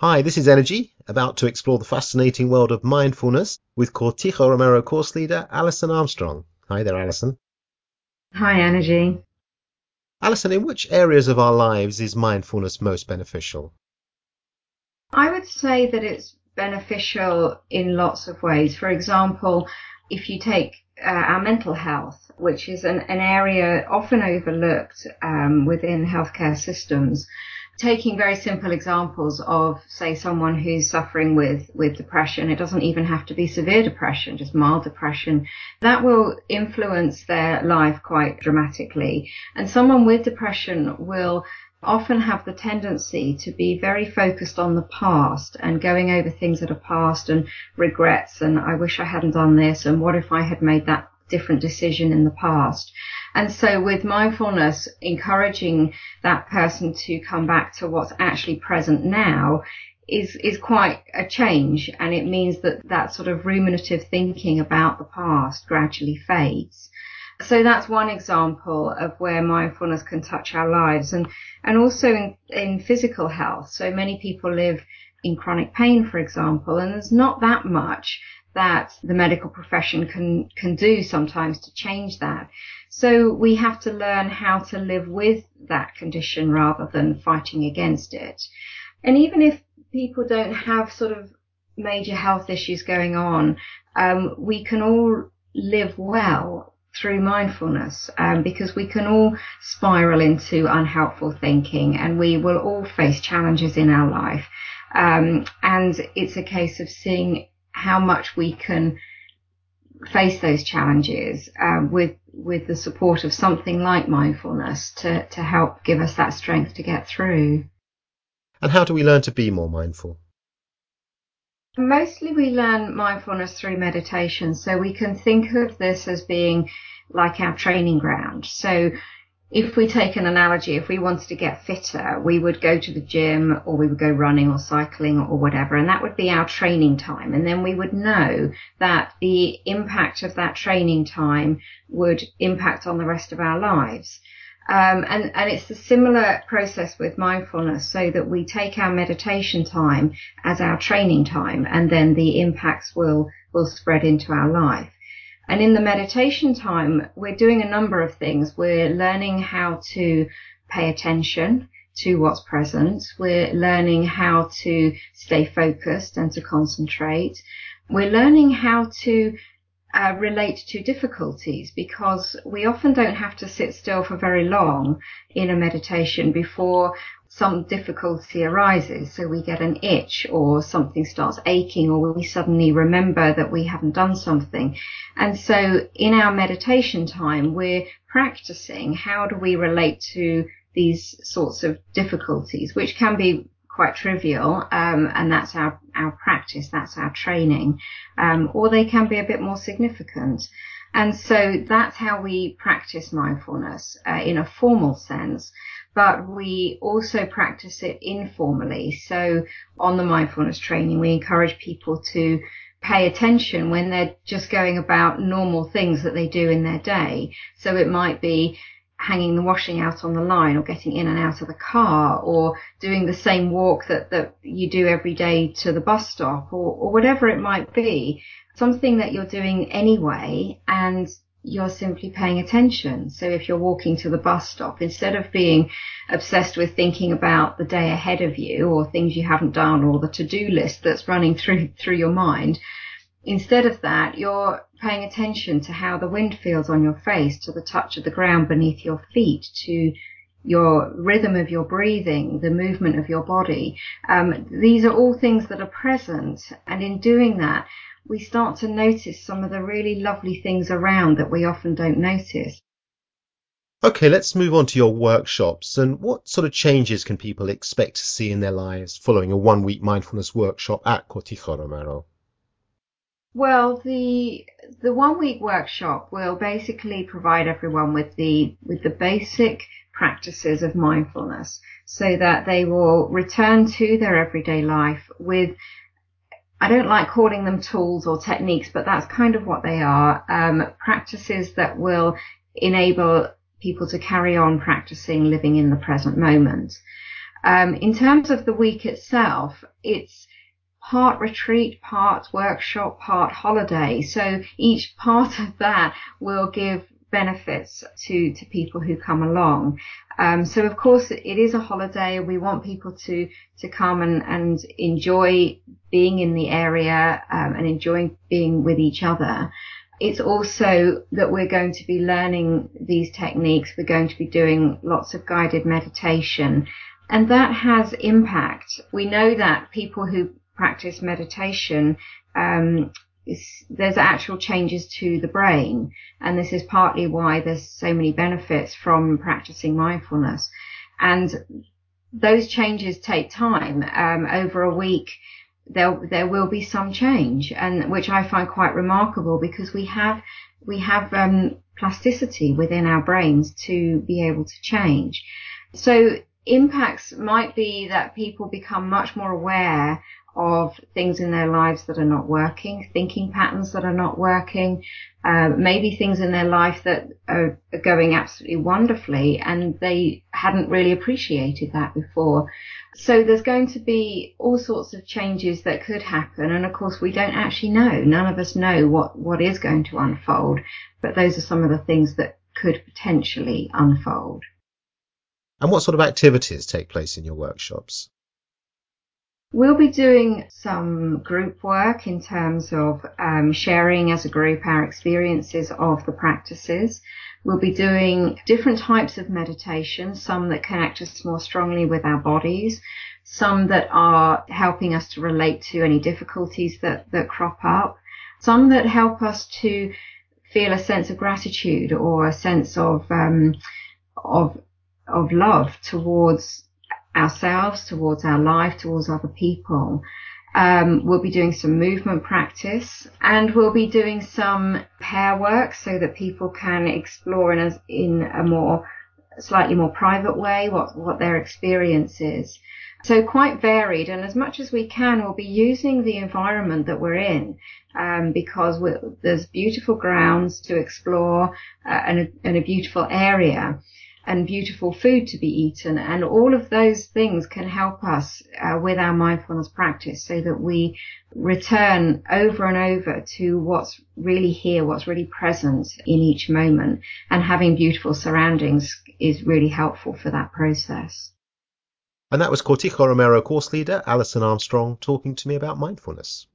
Hi, this is Energy, about to explore the fascinating world of mindfulness with Cortijo Romero course leader Alison Armstrong. Hi there, Alison. Hi, Energy. Alison, in which areas of our lives is mindfulness most beneficial? I would say that it's beneficial in lots of ways. For example, if you take uh, our mental health, which is an, an area often overlooked um, within healthcare systems, taking very simple examples of, say, someone who's suffering with, with depression, it doesn't even have to be severe depression, just mild depression, that will influence their life quite dramatically. And someone with depression will often have the tendency to be very focused on the past and going over things that are past and regrets and I wish I hadn't done this and what if I had made that different decision in the past. And so with mindfulness, encouraging that person to come back to what's actually present now is, is quite a change. And it means that that sort of ruminative thinking about the past gradually fades. So that's one example of where mindfulness can touch our lives and, and also in, in physical health. So many people live in chronic pain, for example, and there's not that much that the medical profession can, can do sometimes to change that. So we have to learn how to live with that condition rather than fighting against it. And even if people don't have sort of major health issues going on, um, we can all live well through mindfulness um, because we can all spiral into unhelpful thinking and we will all face challenges in our life. Um, and it's a case of seeing how much we can face those challenges um, with with the support of something like mindfulness to to help give us that strength to get through. And how do we learn to be more mindful? Mostly we learn mindfulness through meditation, so we can think of this as being like our training ground. So if we take an analogy, if we wanted to get fitter, we would go to the gym or we would go running or cycling or whatever, and that would be our training time. And then we would know that the impact of that training time would impact on the rest of our lives. Um, and, and it's a similar process with mindfulness so that we take our meditation time as our training time and then the impacts will, will spread into our life. And in the meditation time, we're doing a number of things. We're learning how to pay attention to what's present. We're learning how to stay focused and to concentrate. We're learning how to uh, relate to difficulties because we often don't have to sit still for very long in a meditation before some difficulty arises. So we get an itch or something starts aching or we suddenly remember that we haven't done something. And so in our meditation time, we're practicing how do we relate to these sorts of difficulties, which can be quite trivial, um, and that's our, our practice, that's our training, um, or they can be a bit more significant. And so that's how we practice mindfulness uh, in a formal sense but we also practice it informally. So on the mindfulness training, we encourage people to pay attention when they're just going about normal things that they do in their day. So it might be hanging the washing out on the line or getting in and out of the car or doing the same walk that, that you do every day to the bus stop or, or whatever it might be. Something that you're doing anyway and you're simply paying attention. So if you're walking to the bus stop, instead of being obsessed with thinking about the day ahead of you or things you haven't done or the to-do list that's running through, through your mind, instead of that, you're paying attention to how the wind feels on your face, to the touch of the ground beneath your feet, to your rhythm of your breathing, the movement of your body. Um, these are all things that are present. And in doing that, we start to notice some of the really lovely things around that we often don't notice. Okay, let's move on to your workshops. And what sort of changes can people expect to see in their lives following a one week mindfulness workshop at Cortijo Romero? Well, the the one week workshop will basically provide everyone with the with the basic practices of mindfulness so that they will return to their everyday life with I don't like calling them tools or techniques, but that's kind of what they are. Um, practices that will enable people to carry on practicing living in the present moment. Um, in terms of the week itself, it's part retreat, part workshop, part holiday. So each part of that will give benefits to, to people who come along. Um, so of course it is a holiday. We want people to, to come and, and enjoy being in the area um, and enjoying being with each other. It's also that we're going to be learning these techniques. We're going to be doing lots of guided meditation and that has impact. We know that people who practice meditation, um, there's actual changes to the brain. And this is partly why there's so many benefits from practicing mindfulness. And those changes take time. Um, over a week, there, there will be some change and which I find quite remarkable because we have, we have, um, plasticity within our brains to be able to change. So impacts might be that people become much more aware of things in their lives that are not working, thinking patterns that are not working, uh, maybe things in their life that are, are going absolutely wonderfully and they hadn't really appreciated that before. So there's going to be all sorts of changes that could happen. And of course, we don't actually know. None of us know what, what is going to unfold, but those are some of the things that could potentially unfold. And what sort of activities take place in your workshops? We'll be doing some group work in terms of um, sharing as a group our experiences of the practices. We'll be doing different types of meditation, some that connect us more strongly with our bodies, some that are helping us to relate to any difficulties that, that crop up, some that help us to feel a sense of gratitude or a sense of um, of of love towards ourselves, towards our life, towards other people. Um, we'll be doing some movement practice and we'll be doing some pair work so that people can explore in a, in a more slightly more private way what, what their experience is. So quite varied and as much as we can we'll be using the environment that we're in um, because there's beautiful grounds to explore uh, and, a, and a beautiful area and beautiful food to be eaten. And all of those things can help us uh, with our mindfulness practice so that we return over and over to what's really here, what's really present in each moment. And having beautiful surroundings is really helpful for that process. And that was Cortijo Romero course leader Alison Armstrong talking to me about mindfulness.